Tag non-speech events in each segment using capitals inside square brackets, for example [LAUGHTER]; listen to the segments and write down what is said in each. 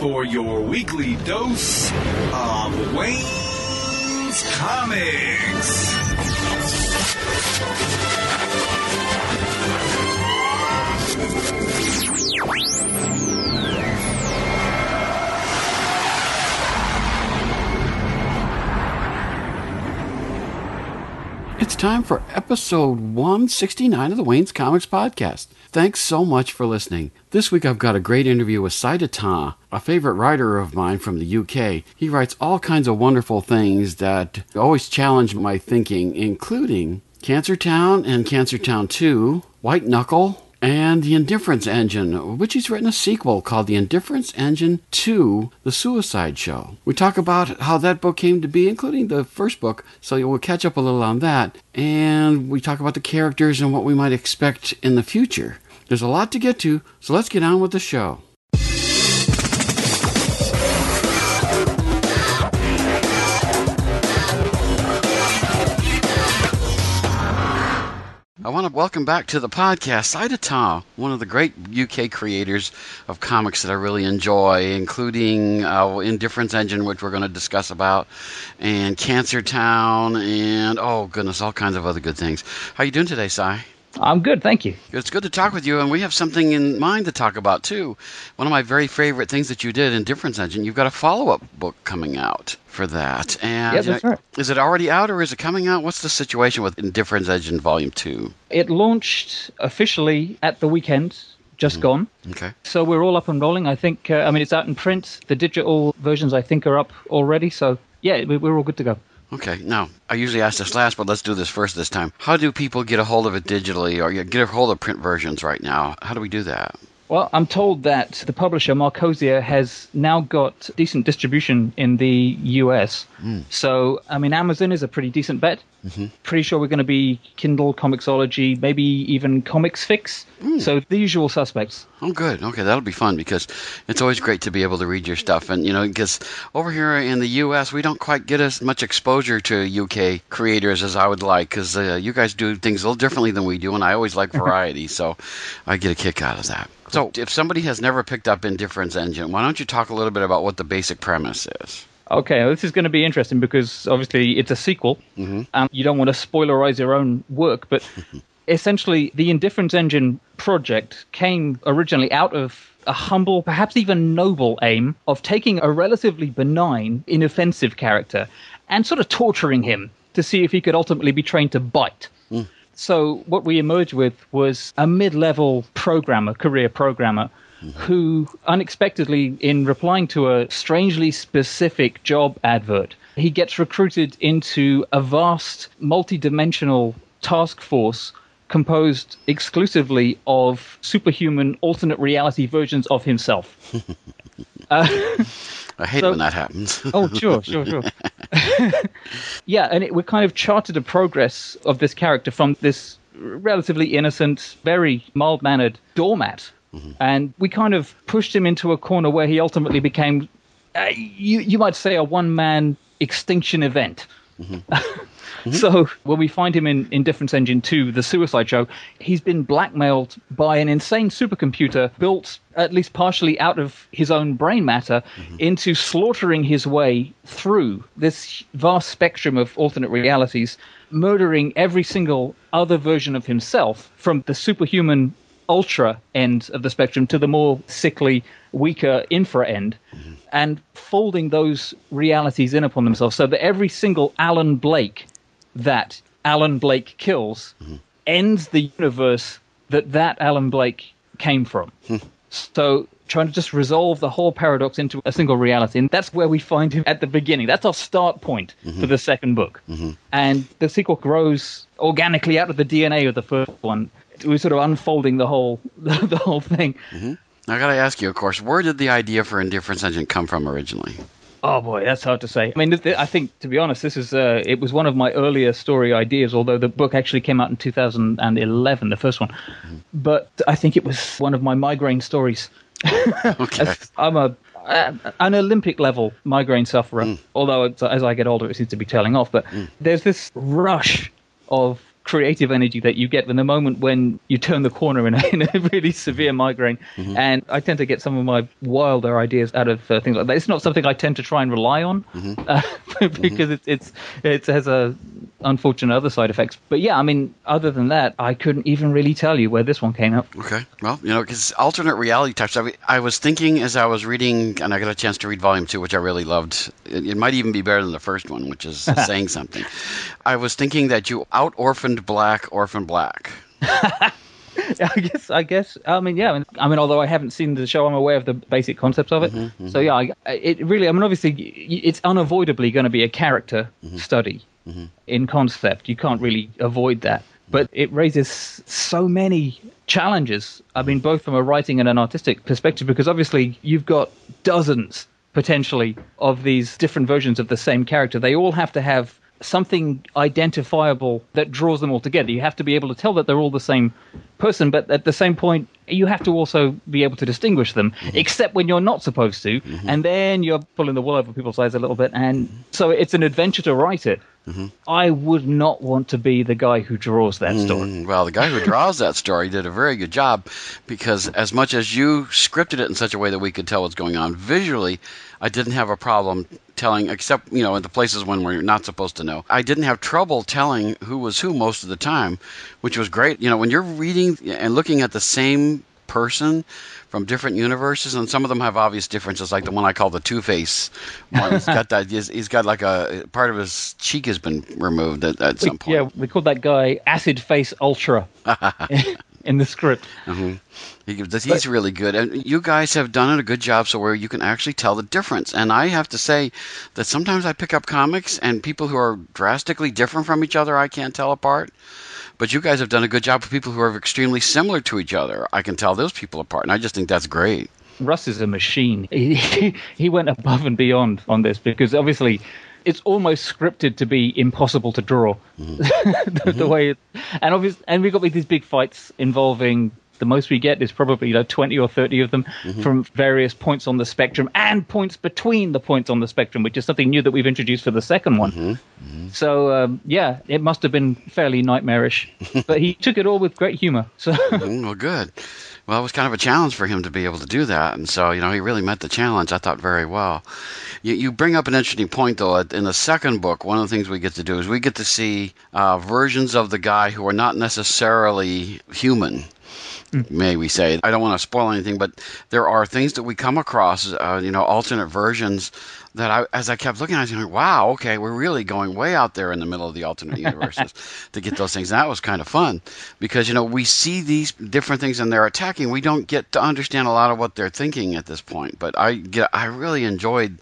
For your weekly dose of Wayne's Comics. Time for episode 169 of the Wayne's Comics Podcast. Thanks so much for listening. This week I've got a great interview with Cy Dethan, a favorite writer of mine from the UK. He writes all kinds of wonderful things that always challenge my thinking, including Cancer Town and Cancer Town 2, White Knuckle, and The Indifference Engine, which he's written a sequel called The Indifference Engine 2 The Suicide Show. We talk about how that book came to be, including the first book, so we'll catch up a little on that. And we talk about the characters and what we might expect in the future. There's a lot to get to, so let's get on with the show. Want to welcome back to the podcast Cy Dethan, one of the great UK creators of comics that I really enjoy, including uh, Indifference Engine, which we're going to discuss about, and Cancer Town, and oh goodness, all kinds of other good things. How you doing today, Cy? I'm good, thank you. It's good to talk with you, and we have something in mind to talk about too. One of my very favorite things that you did Indifference Engine, you've got a follow-up book coming out for that. And Yeah, that's right. Is it already out, or is it coming out? What's the situation with Difference Engine Volume Two? It launched officially at the weekend, just gone. Okay. So we're all up and rolling. I think, uh, I mean, it's out in print. The digital versions, I think, are up already. So, yeah, we're all good to go. Okay. Now, I usually ask this last, but let's do this first this time. How do people get a hold of it digitally, or get a hold of print versions right now? How do we do that? Well, I'm told that the publisher, Markosia, has now got decent distribution in the US. Hmm. So, I mean, Amazon is a pretty decent bet. Mm-hmm. Pretty sure we're going to be Kindle, Comixology, maybe even Comics Fix. Hmm. So, the usual suspects. Oh, good. Okay, that'll be fun because it's always great to be able to read your stuff. And, you know, because over here in the U.S., we don't quite get as much exposure to UK creators as I would like because uh, you guys do things a little differently than we do. And I always like [LAUGHS] variety. so I get a kick out of that. So if somebody has never picked up Indifference Engine, why don't you talk a little bit about what the basic premise is? Okay, this is going to be interesting because obviously it's a sequel, mm-hmm. and you don't want to spoilerize your own work. But [LAUGHS] essentially, the Indifference Engine project came originally out of a humble, perhaps even noble aim of taking a relatively benign, inoffensive character and sort of torturing him to see if he could ultimately be trained to bite. So what we emerged with was a mid-level programmer, career programmer, who unexpectedly, in replying to a strangely specific job advert, he gets recruited into a vast, multi-dimensional task force composed exclusively of superhuman alternate reality versions of himself. [LAUGHS] Uh, I hate So- when that happens. Oh, sure, [LAUGHS] sure, sure. [LAUGHS] yeah, and it, we kind of charted a progress of this character from this relatively innocent, very mild mannered doormat. And we kind of pushed him into a corner where he ultimately became, uh, you, you might say, a one man extinction event. [LAUGHS] Mm-hmm. So when we find him in, in Difference Engine 2, the Suicide Show, he's been blackmailed by an insane supercomputer built at least partially out of his own brain matter mm-hmm. into slaughtering his way through this vast spectrum of alternate realities, murdering every single other version of himself from the superhuman ultra end of the spectrum to the more sickly, weaker infra end, mm-hmm. and folding those realities in upon themselves so that every single Alan Blake that Alan Blake kills mm-hmm. ends the universe that that Alan Blake came from. Hmm. so trying to just resolve the whole paradox into a single reality. And that's where we find him at the beginning. That's our start point for mm-hmm. the second book. Mm-hmm. And the sequel grows organically out of the DNA of the first one. We're sort of unfolding the whole [LAUGHS] the whole thing. I got to ask you, of course, where did the idea for Indifference Engine come from originally? Oh boy, that's hard to say. I mean, th- th- I think to be honest, this is uh, it was one of my earlier story ideas. Although the book actually came out in 2011, the first one, but I think it was one of my migraine stories. [LAUGHS] Okay. I'm a uh, an Olympic level migraine sufferer. Although it's, as I get older, it seems to be tailing off. But there's this rush of creative energy that you get in the moment when you turn the corner in a, [LAUGHS] in a really severe migraine. And I tend to get some of my wilder ideas out of uh, things like that. It's not something I tend to try and rely on [LAUGHS] uh, because it's it's it has a unfortunate other side effects. But yeah, I mean, other than that, I couldn't even really tell you where this one came up. Okay. Well, you know, because alternate reality types. I, I was thinking as I was reading, and I got a chance to read volume two, which I really loved. It, it might even be better than the first one, which is [LAUGHS] saying something. I was thinking that you out orphaned Black, Orphan Black. [LAUGHS] I guess. I guess. I mean, yeah. I mean, I mean, although I haven't seen the show, I'm aware of the basic concepts of it. Mm-hmm, mm-hmm. So yeah, I, it really. I mean, obviously, it's unavoidably going to be a character mm-hmm. study in concept. You can't really avoid that. But it raises so many challenges. I mean, both from a writing and an artistic perspective, because obviously you've got dozens potentially of these different versions of the same character. They all have to have something identifiable that draws them all together. You have to be able to tell that they're all the same person, but at the same point, you have to also be able to distinguish them, mm-hmm. except when you're not supposed to, mm-hmm. and then you're pulling the wool over people's eyes a little bit. And mm-hmm. so it's an adventure to write it. I would not want to be the guy who draws that mm, story. Mm, Well, the guy who [LAUGHS] draws that story did a very good job because, as much as you scripted it in such a way that we could tell what's going on visually, I didn't have a problem telling, except, you know, in the places when we're not supposed to know. I didn't have trouble telling who was who most of the time, which was great. You know, when you're reading and looking at the same person from different universes, and some of them have obvious differences, like the one I call the Two Face. He's got that. He's, he's got like a part of his cheek has been removed at, at some point. Yeah, we called that guy Acid Face Ultra [LAUGHS] in the script. Mm-hmm. He, gives- he's really good, and you guys have done it a good job, so where you can actually tell the difference. And I have to say that sometimes I pick up comics and people who are drastically different from each other, I can't tell apart. But you guys have done a good job for people who are extremely similar to each other. I can tell those people apart, and I just think that's great. Russ is a machine. [LAUGHS] He, he went above and beyond on this because obviously it's almost scripted to be impossible to draw. Mm-hmm. [LAUGHS] the, the mm-hmm. way, it, and obviously, and we've got these big fights involving. The most we get is probably you know, 20 or 30 of them from various points on the spectrum and points between the points on the spectrum, which is something new that we've introduced for the second one. So, um, yeah, it must have been fairly nightmarish. [LAUGHS] but he took it all with great humor. So, Mm, well, good. Well, it was kind of a challenge for him to be able to do that, and so you know he really met the challenge. I thought very well. You, you bring up an interesting point, though. In the second book, one of the things we get to do is we get to see uh, versions of the guy who are not necessarily human. May we say? I don't want to spoil anything, but there are things that we come across, uh, you know, alternate versions that I, as I kept looking, I was like, "Wow, okay, we're really going way out there in the middle of the alternate [LAUGHS] universes to get those things." And that was kind of fun because you know we see these different things and they're attacking. We don't get to understand a lot of what they're thinking at this point, but I get, I really enjoyed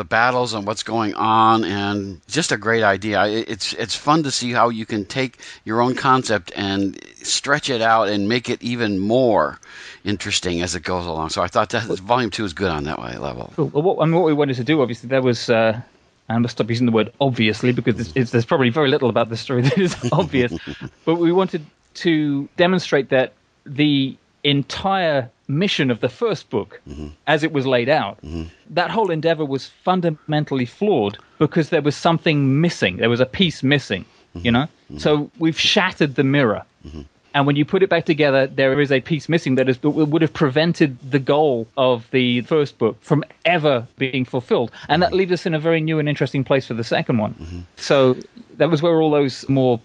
the battles and what's going on, and just a great idea. It's it's fun to see how you can take your own concept and stretch it out and make it even more interesting as it goes along. So I thought that volume two is good on that way level. Cool. Well, what, I mean, what we wanted to do, obviously, there was. Uh, going to stop using the word obviously because it's, it's, there's probably very little about this story that is [LAUGHS] obvious. [LAUGHS] but we wanted to demonstrate that the entire mission of the first book, mm-hmm. as it was laid out, mm-hmm. that whole endeavor was fundamentally flawed because there was something missing. There was a piece missing. You mm-hmm. know, so we've shattered the mirror. And when you put it back together, there is a piece missing that is that would have prevented the goal of the first book from ever being fulfilled. And that leaves us in a very new and interesting place for the second one. Mm-hmm. So that was where all those more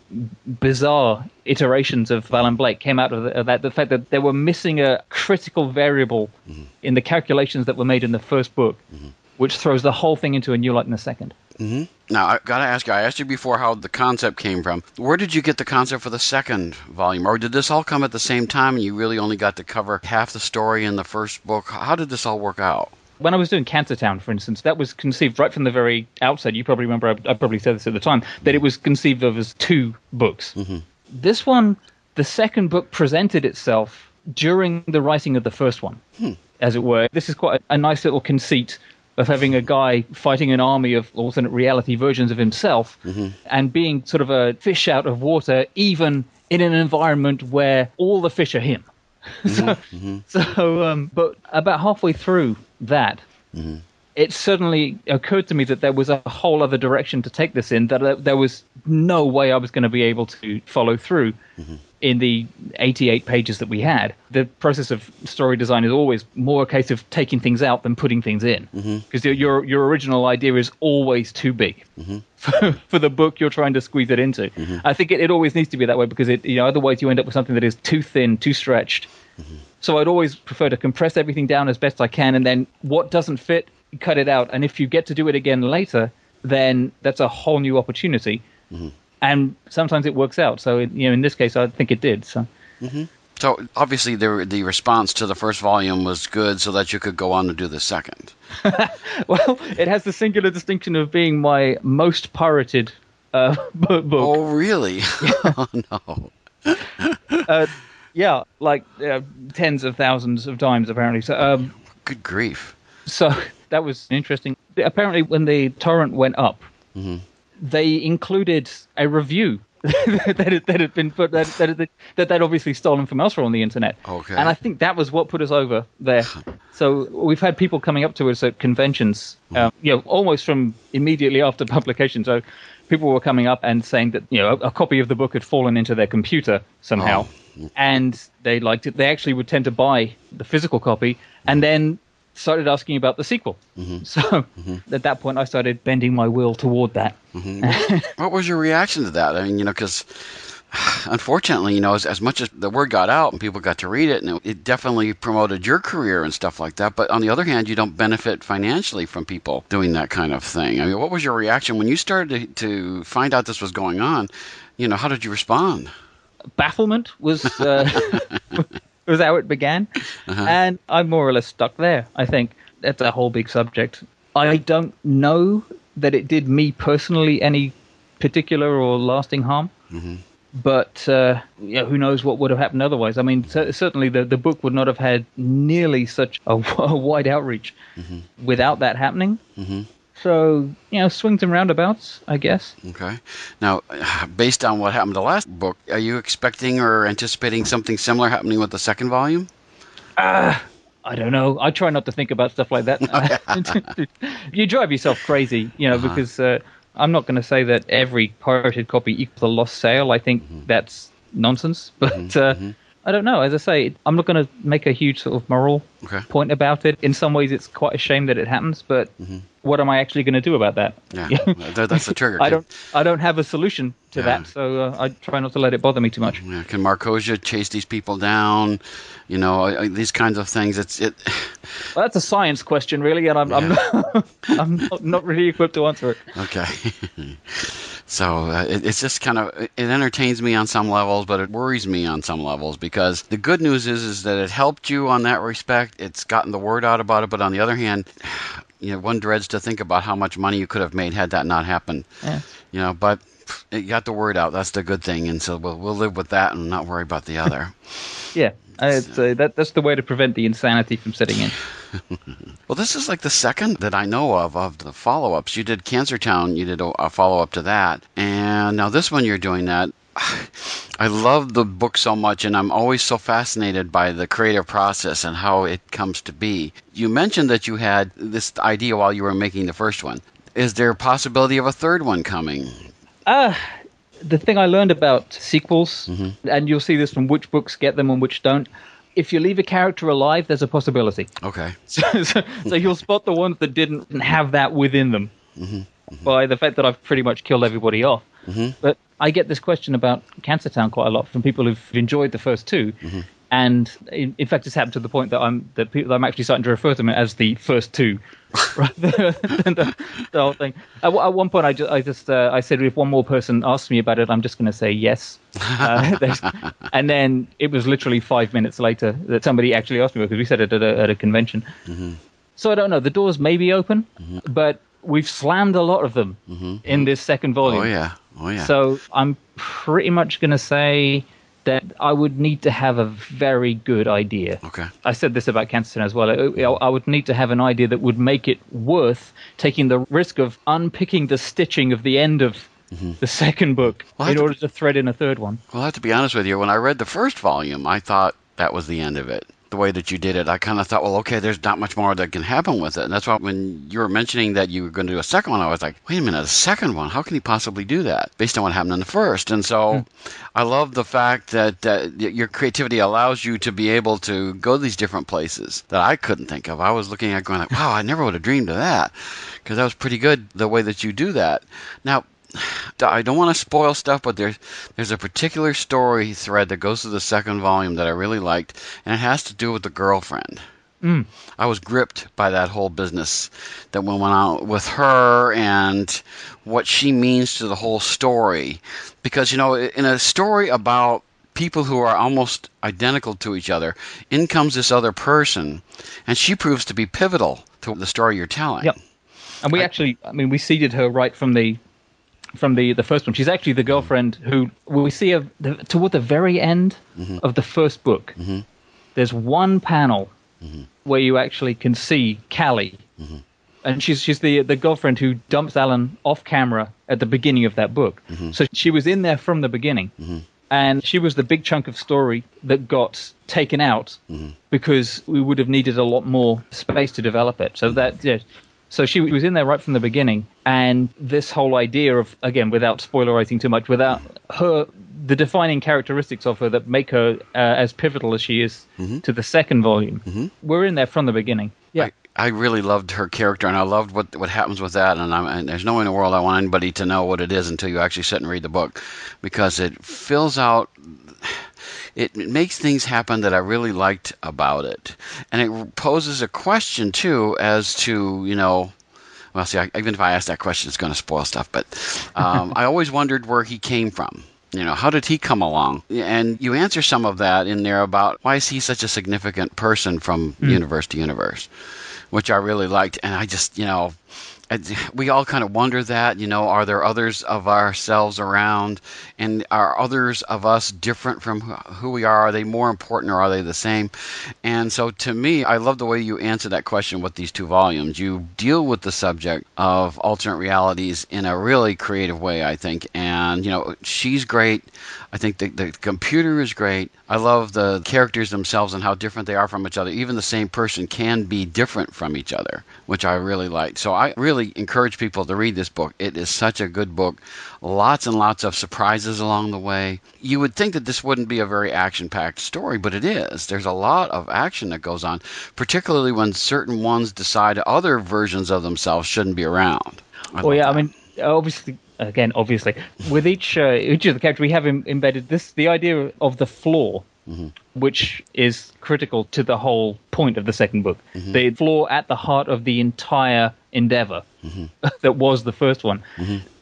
bizarre iterations of Alan Blake came out of, the, of that. The fact that they were missing a critical variable mm-hmm. in the calculations that were made in the first book, mm-hmm. which throws the whole thing into a new light in the second. Mm-hmm. Now, I've got to ask you, I asked you before how the concept came from. Where did you get the concept for the second volume? Or did this all come at the same time and you really only got to cover half the story in the first book? How did this all work out? when I was doing Cancer Town, for instance, that was conceived right from the very outset. You probably remember, I, I probably said this at the time, that it was conceived of as two books. Mm-hmm. This one, the second book presented itself during the writing of the first one, hmm. as it were. This is quite a, a nice little conceit of having a guy fighting an army of alternate reality versions of himself mm-hmm. and being sort of a fish out of water, even in an environment where all the fish are him. [LAUGHS] so, mm-hmm. Mm-hmm. so um, but about halfway through that, it suddenly occurred to me that there was a whole other direction to take this in. That there was no way I was going to be able to follow through mm-hmm. in the 88 pages that we had. The process of story design is always more a case of taking things out than putting things in, mm-hmm. because your, your your original idea is always too big. Mm-hmm. [LAUGHS] For, for the book you're trying to squeeze it into, I think it, it always needs to be that way because it, you know, otherwise you end up with something that is too thin, too stretched, so I'd always prefer to compress everything down as best I can, and then what doesn't fit, cut it out. And if you get to do it again later, then that's a whole new opportunity. And sometimes it works out. So it, you know, in this case, I think it did. So So obviously, the the response to the first volume was good, so that you could go on to do the second. [LAUGHS] well, it has the singular distinction of being my most pirated uh, [LAUGHS] book. Oh, really? [LAUGHS] oh no. Uh, yeah, like uh, tens of thousands of times apparently. So. Um, Good grief. So that was interesting. Apparently, when the torrent went up, they included a review [LAUGHS] that, had, that had been put that that that that they'd obviously stolen from elsewhere on the internet. Okay. And I think that was what put us over there. [LAUGHS] so we've had people coming up to us at conventions, um, you know, almost from immediately after [LAUGHS] publication. So people were coming up and saying that you know a, a copy of the book had fallen into their computer somehow. And they liked it. They actually would tend to buy the physical copy and then started asking about the sequel. Mm-hmm. So mm-hmm. at that point, I started bending my will toward that. Mm-hmm. What was your reaction to that? I mean, you know, because [SIGHS] unfortunately, you know, as, as much as the word got out and people got to read it, and it, it definitely promoted your career and stuff like that. But on the other hand, you don't benefit financially from people doing that kind of thing. I mean, what was your reaction when you started to, to find out this was going on? You know, how did you respond? Bafflement was uh, [LAUGHS] was how it began, uh-huh. and I'm more or less stuck there. I think that's a whole big subject. I don't know that it did me personally any particular or lasting harm. Mm-hmm. But uh, yeah, who knows what would have happened otherwise? I mean, cer- certainly the, the book would not have had nearly such a, [LAUGHS] a wide outreach mm-hmm. without that happening. Mm-hmm. So you know, swings and roundabouts, I guess. Okay. Now, based on what happened to the last book, are you expecting or anticipating something similar happening with the second volume? Uh, I don't know. I try not to think about stuff like that. [LAUGHS] you drive yourself crazy, you know, uh-huh. because uh, I'm not going to say that every pirated copy equals a lost sale. I think mm-hmm. that's nonsense. [LAUGHS] But mm-hmm. uh, mm-hmm. I don't know. As I say, I'm not going to make a huge sort of moral Okay. point about it. In some ways, it's quite a shame that it happens. But what am I actually going to do about that? Yeah, [LAUGHS] that's the trigger. I don't. I don't have a solution to Yeah. that, so uh, I try not to let it bother me too much. Yeah, can Markosia chase these people down? You know, these kinds of things. It's it. [LAUGHS] Well, that's a science question, really, and I'm I'm, not, [LAUGHS] I'm not, not really equipped to answer it. Okay. So uh, it, it's just kind of it entertains me on some levels, but it worries me on some levels because the good news is is that it helped you on that respect. It's gotten the word out about it, but on the other hand, [SIGHS] you know, one dreads to think about how much money you could have made had that not happened. Yeah. You know, but it got the word out. That's the good thing, and so we'll we'll live with that and not worry about the other. [LAUGHS] Yeah, uh, that that's the way to prevent the insanity from setting in. [LAUGHS] Well, this is like the second that I know of of the follow ups. You did Cancer Town, you did a, a follow up to that. And now this one you're doing that. [SIGHS] I love the book so much, and I'm always so fascinated by the creative process and how it comes to be. You mentioned that you had this idea while you were making the first one. Is there a possibility of a third one coming? Uh, the thing I learned about sequels, mm-hmm. and you'll see this from which books get them and which don't. If you leave a character alive, there's a possibility. Okay. [LAUGHS] So, so, so you'll spot the ones that didn't have that within them mm-hmm. Mm-hmm. by the fact that I've pretty much killed everybody off. But I get this question about Cancer Town quite a lot from people who've enjoyed the first 2 And in, in fact, it's happened to the point that I'm that people, I'm actually starting to refer to them as the first two, [LAUGHS] rather than the, the whole thing. At, at one point, I just I just uh, I said if one more person asks me about it, I'm just going to say yes. Uh, [LAUGHS] and then it was literally five minutes later that somebody actually asked me because we said it at a, at a convention. So I don't know. The doors may be open, but we've slammed a lot of them in this second volume. Oh yeah. Oh yeah. So I'm pretty much going to say that I would need to have a very good idea. okay. I said this about Cancer as well. I, I would need to have an idea that would make it worth taking the risk of unpicking the stitching of the end of the second book Mm-hmm. Well, in to- order to thread in a third one. Well, I have to be honest with you. When I read the first volume, I thought that was the end of it. The way that you did it, I kind of thought, well, okay, there's not much more that can happen with it. And that's why when you were mentioning that you were going to do a second one, I was like, wait a minute, a second one? How can he possibly do that based on what happened in the first? And so I love the fact that uh, your creativity allows you to be able to go these different places that I couldn't think of. I was looking at going like, wow, I never would have dreamed of that because that was pretty good the way that you do that. Now, [SIGHS] I don't want to spoil stuff, but there's there's a particular story thread that goes to the second volume that I really liked, and it has to do with the girlfriend. Mm. I was gripped by that whole business that went on with her and what she means to the whole story, because you know, in a story about people who are almost identical to each other, in comes this other person, and she proves to be pivotal to the story you're telling. Yep. And we actually, I mean, we seeded her right from the from the the first one. She's actually the girlfriend who we see her the, toward the very end mm-hmm. of the first book. Mm-hmm. There's one panel mm-hmm. where you actually can see Callie, and she's she's the the girlfriend who dumps Alan off camera at the beginning of that book. So she was in there from the beginning. And she was the big chunk of story that got taken out because we would have needed a lot more space to develop it. So that yeah, so she was in there right from the beginning, and this whole idea of again, without spoilerizing too much, without her, the defining characteristics of her that make her uh, as pivotal as she is to the second volume, we're in there from the beginning. Yeah, I, I really loved her character, and I loved what what happens with that. And, I'm, and there's no way in the world I want anybody to know what it is until you actually sit and read the book, because it fills out. It makes things happen that I really liked about it, and it poses a question too as to you know. Well, see, I, even if I ask that question, it's going to spoil stuff. But um, [LAUGHS] I always wondered where he came from. You know, how did he come along? And you answer some of that in there about why is he such a significant person from universe to universe, which I really liked. And I just, you know, [LAUGHS] we all kind of wonder that, you know, are there others of ourselves around? And are others of us different from who- we are? Are they more important or are they the same? And so to me, I love the way you answer that question with these two volumes. You deal with the subject of alternate realities in a really creative way, I think. And, you know, she's great. I think the, the computer is great. I love the characters themselves and how different they are from each other. Even the same person can be different from each other, which I really like. So I really encourage people to read this book. It is such a good book. Lots and lots of surprises along the way. You would think that this wouldn't be a very action packed story, but it is. There's a lot of action that goes on, particularly when certain ones decide other versions of themselves shouldn't be around. I Oh yeah, I mean, obviously, again, obviously, with each uh, each of the characters, we have Im- embedded this the idea of the flaw, Mm-hmm. which is critical to the whole point of the second book. Mm-hmm. The flaw at the heart of the entire endeavor mm-hmm. [LAUGHS] that was the first one.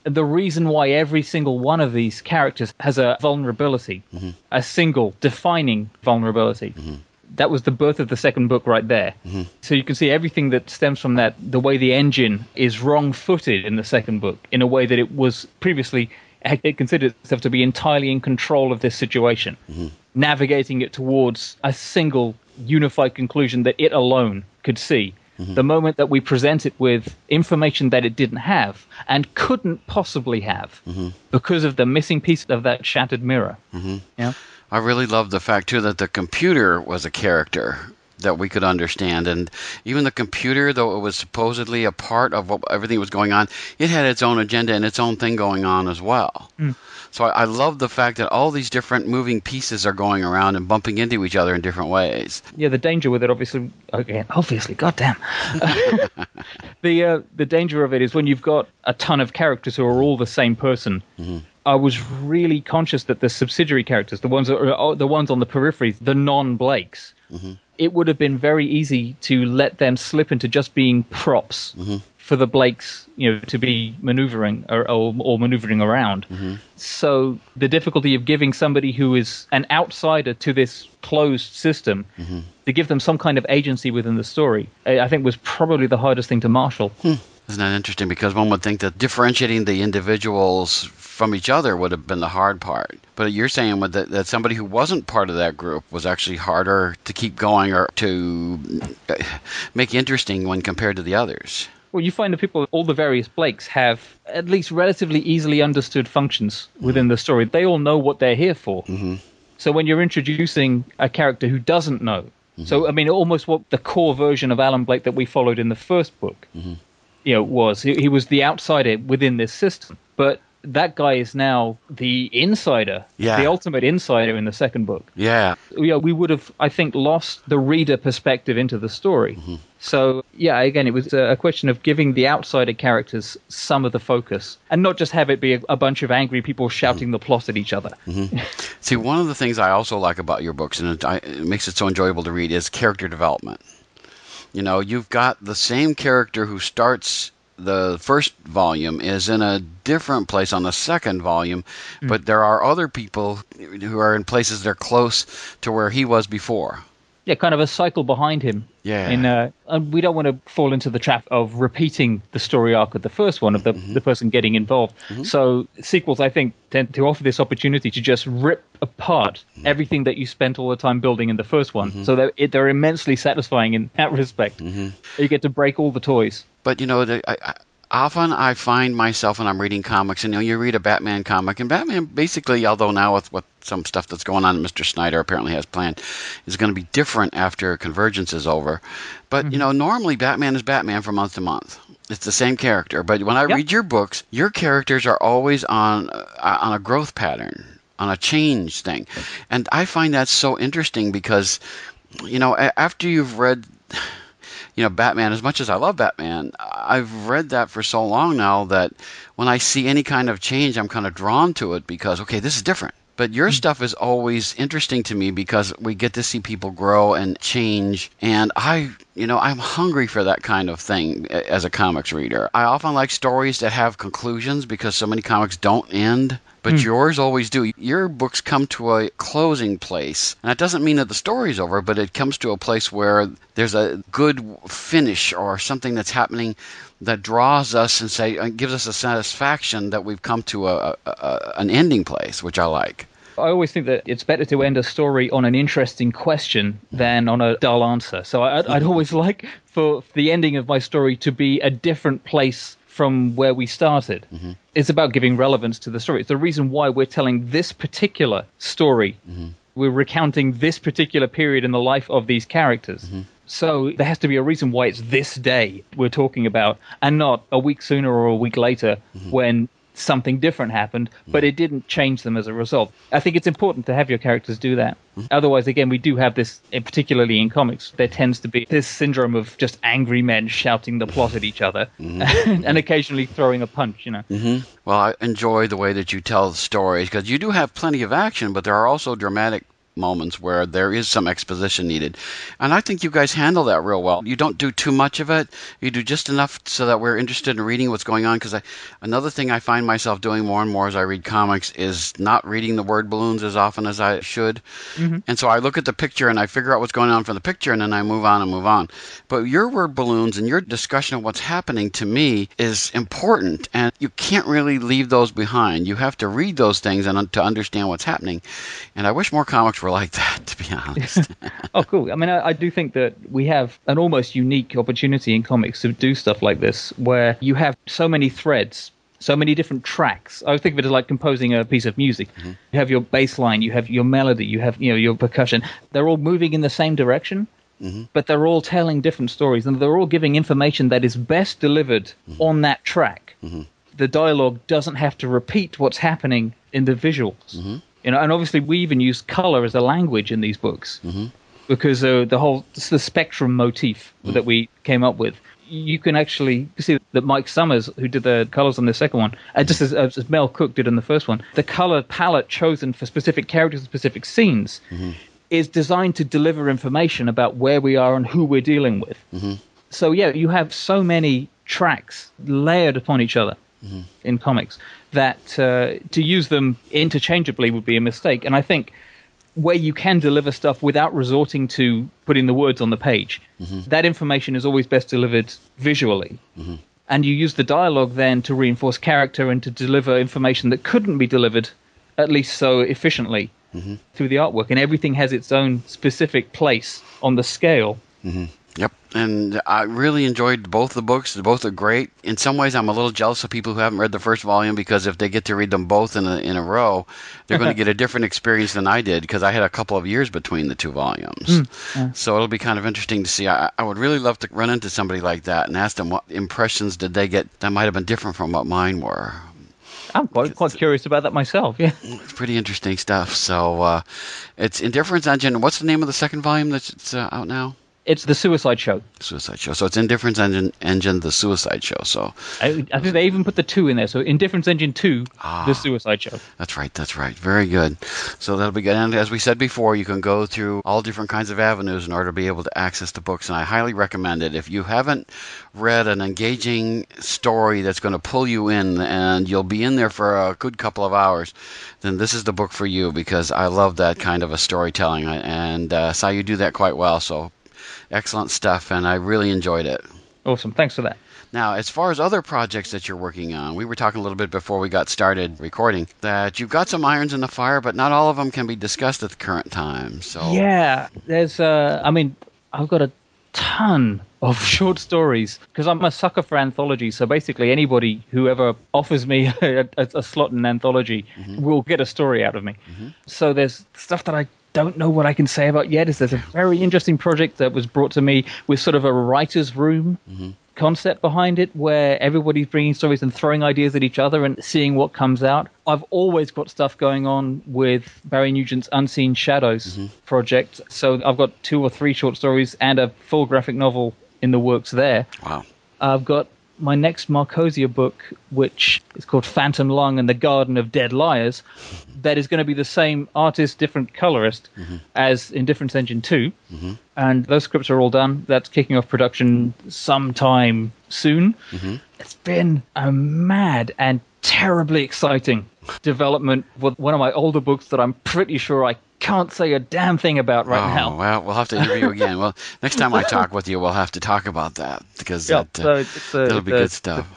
The reason why every single one of these characters has a vulnerability, a single defining vulnerability that was the birth of the second book right there. So you can see everything that stems from that, the way the engine is wrong footed in the second book, in a way that it was previously, it [LAUGHS] considered itself to be entirely in control of this situation, navigating it towards a single unified conclusion that it alone could see. Mm-hmm. The moment that we present it with information that it didn't have and couldn't possibly have mm-hmm. because of the missing piece of that shattered mirror. Mm-hmm. Yeah. I really love the fact too that the computer was a character that we could understand. And even the computer, though it was supposedly a part of what, everything that was going on, it had its own agenda and its own thing going on as well. Mm. So I, I love the fact that all these different moving pieces are going around and bumping into each other in different ways. Yeah, the danger with it, obviously, again, obviously, goddamn. [LAUGHS] the uh, the danger of it is when you've got a ton of characters who are all the same person. Mm-hmm. I was really conscious that the subsidiary characters, the ones that are, uh, the ones on the periphery, the non Blakes, Mm-hmm. it would have been very easy to let them slip into just being props Mm-hmm. for the Blakes, you know, to be maneuvering or, or, or maneuvering around. Mm-hmm. So the difficulty of giving somebody who is an outsider to this closed system Mm-hmm. to give them some kind of agency within the story, I I think was probably the hardest thing to marshal. Isn't that interesting? Because one would think that differentiating the individuals from each other would have been the hard part. But you're saying that, that somebody who wasn't part of that group was actually harder to keep going or to uh, make interesting when compared to the others. Well, you find that people, all the various Blakes, have at least relatively easily understood functions within the story. They all know what they're here for. Mm-hmm. So when you're introducing a character who doesn't know, so I mean, almost what the core version of Alan Blake that we followed in the first book, you know, was he, he was the outsider within this system, but that guy is now the insider, Yeah. the ultimate insider in the second book Yeah. yeah, we would have, I think, lost the reader perspective into the story. Mm-hmm. So, yeah, again, it was a question of giving the outsider characters some of the focus and not just have it be a, a bunch of angry people mm-hmm. shouting the plot at each other. Mm-hmm. [LAUGHS] See, one of the things I also like about your books, and it, I, it makes it so enjoyable to read, is character development. You know, you've got the same character who starts the first volume is in a different place on the second volume, hmm. but there are other people who are in places that are close to where he was before. Yeah, kind of a cycle behind him. Yeah. In, uh, and we don't want to fall into the trap of repeating the story arc of the first one of the, mm-hmm. the person getting involved. Mm-hmm. So sequels, I think, tend to offer this opportunity to just rip apart mm-hmm. everything that you spent all the time building in the first one. So they're, it, they're immensely satisfying in that respect. You get to break all the toys. But you know, the, I, I, often I find myself when I'm reading comics, and you know, you read a Batman comic, and Batman basically, although now with what some stuff that's going on, Mr. Snyder apparently has planned, is going to be different after Convergence is over. But you know, normally Batman is Batman from month to month. It's the same character. But when I Yep. read your books, your characters are always on uh, on a growth pattern, on a change thing, and I find that so interesting because, you know, after you've read you know, Batman, as much as I love Batman, I've read that for so long now that when I see any kind of change, I'm kind of drawn to it because, okay, this is different. But your mm-hmm. stuff is always interesting to me because we get to see people grow and change. And I, you know, I'm hungry for that kind of thing as a comics reader. I often like stories that have conclusions because so many comics don't end. But yours always do. Your books come to a closing place. And that doesn't mean that the story's over, but it comes to a place where there's a good finish or something that's happening that draws us and say uh, gives us a satisfaction that we've come to a, a, a an ending place, which I like. I always think that it's better to end a story on an interesting question than on a dull answer. So I'd, I'd always [LAUGHS] like for the ending of my story to be a different place from where we started. Mm-hmm. It's about giving relevance to the story. It's the reason why we're telling this particular story. Mm-hmm. We're recounting this particular period in the life of these characters. Mm-hmm. So there has to be a reason why it's this day we're talking about and not a week sooner or a week later when something different happened, but it didn't change them as a result. I think it's important to have your characters do that. Otherwise, again, we do have this, eh, particularly in comics, there tends to be this syndrome of just angry men shouting the plot at each other [LAUGHS] [LAUGHS] and occasionally throwing a punch, you know. Mm-hmm. Well, I enjoy the way that you tell the stories because you do have plenty of action, but there are also dramatic moments where there is some exposition needed. And I think you guys handle that real well. You don't do too much of it. You do just enough so that we're interested in reading what's going on because another thing I find myself doing more and more as I read comics is not reading the word balloons as often as I should. Mm-hmm. And so I look at the picture and I figure out what's going on from the picture and then I move on and move on. But your word balloons and your discussion of what's happening to me is important and you can't really leave those behind. You have to read those things and to understand what's happening. And I wish more comics were like that, to be [LAUGHS] honest. Oh, cool. I mean, I, I do think that we have an almost unique opportunity in comics to do stuff like this, where you have so many threads, so many different tracks. I think of it as like composing a piece of music. Mm-hmm. You have your bass line, you have your melody, you have you know your percussion. They're all moving in the same direction, mm-hmm. but they're all telling different stories and they're all giving information that is best delivered mm-hmm. on that track. The dialogue doesn't have to repeat what's happening in the visuals. You know, and obviously we even use color as a language in these books because uh, the whole the spectrum motif that we came up with. You can actually see that Mike Summers, who did the colors on the second one, uh, just as, as Mel Cook did in the first one, the color palette chosen for specific characters and specific scenes is designed to deliver information about where we are and who we're dealing with. So yeah, you have so many tracks layered upon each other Mm-hmm. in comics that uh, to use them interchangeably would be a mistake. And I think where you can deliver stuff without resorting to putting the words on the page, mm-hmm. that information is always best delivered visually. Mm-hmm. And you use the dialogue then to reinforce character and to deliver information that couldn't be delivered, at least so efficiently, through the artwork. And everything has its own specific place on the scale. Yep. And I really enjoyed both the books. Both are great. In some ways, I'm a little jealous of people who haven't read the first volume because if they get to read them both in a, in a row, they're going [LAUGHS] to get a different experience than I did because I had a couple of years between the two volumes. So it'll be kind of interesting to see. I, I would really love to run into somebody like that and ask them what impressions did they get that might have been different from what mine were. I'm quite, quite curious about that myself. Yeah. It's pretty interesting stuff. So uh, it's Indifference Engine. What's the name of the second volume that's uh, out now? It's the Suicide Show. Suicide Show. So it's Indifference Engine, Engine, the Suicide Show. So I, I think they even put the two in there. So Indifference Engine 2, the Suicide Show. that's right. That's right. Very good. So that'll be good. And as we said before, you can go through all different kinds of avenues in order to be able to access the books. And I highly recommend it. If you haven't read an engaging story that's going to pull you in and you'll be in there for a good couple of hours, then this is the book for you because I love that kind of a storytelling. And uh, saw you do that quite well. So excellent stuff. And I really enjoyed it. Awesome. Thanks for that. Now, as far as other projects that you're working on, we were talking a little bit before we got started recording that you've got some irons in the fire, but not all of them can be discussed at the current time. So, Yeah, there's. Uh, I mean, I've got a ton of [LAUGHS] short stories because I'm a sucker for anthologies. So basically, anybody who ever offers me [LAUGHS] a, a, a slot in an anthology will get a story out of me. So there's stuff that I don't know what I can say about yet. Is there's a very interesting project that was brought to me with sort of a writer's room mm-hmm. concept behind it where everybody's bringing stories and throwing ideas at each other and seeing what comes out. I've always got stuff going on with Barry Nugent's Unseen Shadows mm-hmm. project. So I've got two or three short stories and a full graphic novel in the works there. wow. I've got my next Markosia book, which is called Phantom Lung and the Garden of Dead Liars, that is going to be the same artist, different colorist mm-hmm. as Indifference Engine 2. Mm-hmm. And those scripts are all done. That's kicking off production sometime soon. Mm-hmm. It's been a mad and terribly exciting development with one of my older books that I'm pretty sure I can't say a damn thing about right oh, now. well, we'll have to interview again. Well, [LAUGHS] next time I talk with you, we'll have to talk about that because Yeah, that, uh, so it's a- that'll be good stuff.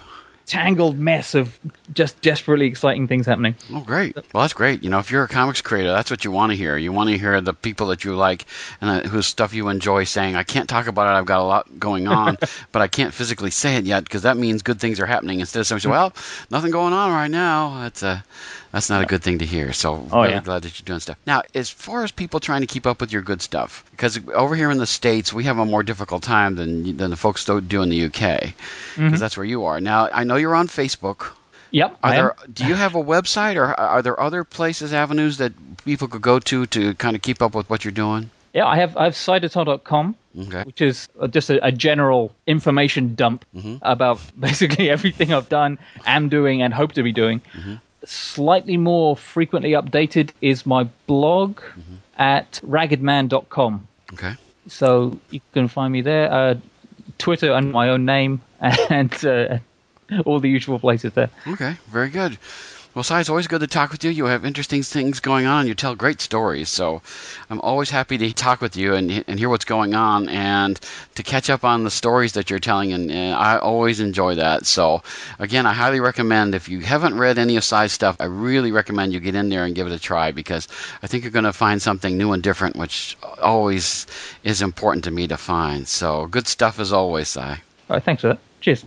Tangled mess of just desperately exciting things happening. Oh, great. Well, that's great. You know, if you're a comics creator, that's what you want to hear. You want to hear the people that you like and uh, whose stuff you enjoy saying, I can't talk about it. I've got a lot going on, [LAUGHS] but I can't physically say it yet because that means good things are happening. Instead of saying, [LAUGHS] well, nothing going on right now. That's a, that's not a good thing to hear. So Oh, really yeah. glad that you're doing stuff. Now, as far as people trying to keep up with your good stuff, because over here in the States, we have a more difficult time than, than the folks do do in the UK because Mm-hmm. that's where you are. Now, I know you're on Facebook. Yep. Are there? Do you have a website, or are there other places, avenues that people could go to to kind of keep up with what you're doing? Yeah, I have I have cydethan.com, Okay. which is just a, a general information dump Mm-hmm. about [LAUGHS] basically everything I've done, am doing, and hope to be doing. Mm-hmm. Slightly more frequently updated is my blog Mm-hmm. at raggedman.com. Okay. So you can find me there. Uh, Twitter and my own name, [LAUGHS] and uh, all the usual places there. Okay. Very good. Well, Cy, it's always good to talk with you. You have interesting things going on. You tell great stories. So I'm always happy to talk with you and, and hear what's going on and to catch up on the stories that you're telling. And, and I always enjoy that. So, again, I highly recommend if you haven't read any of Cy's stuff, I really recommend you get in there and give it a try because I think you're going to find something new and different, which always is important to me to find. So, good stuff as always, Cy. All right, thanks for that. Cheers.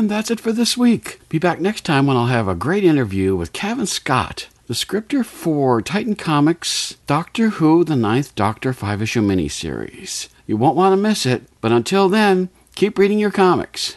And that's it for this week. Be back next time when I'll have a great interview with Cavan Scott, the scripter for Titan Comics' Doctor Who The Ninth Doctor 5 issue miniseries. You won't want to miss it, but until then, keep reading your comics.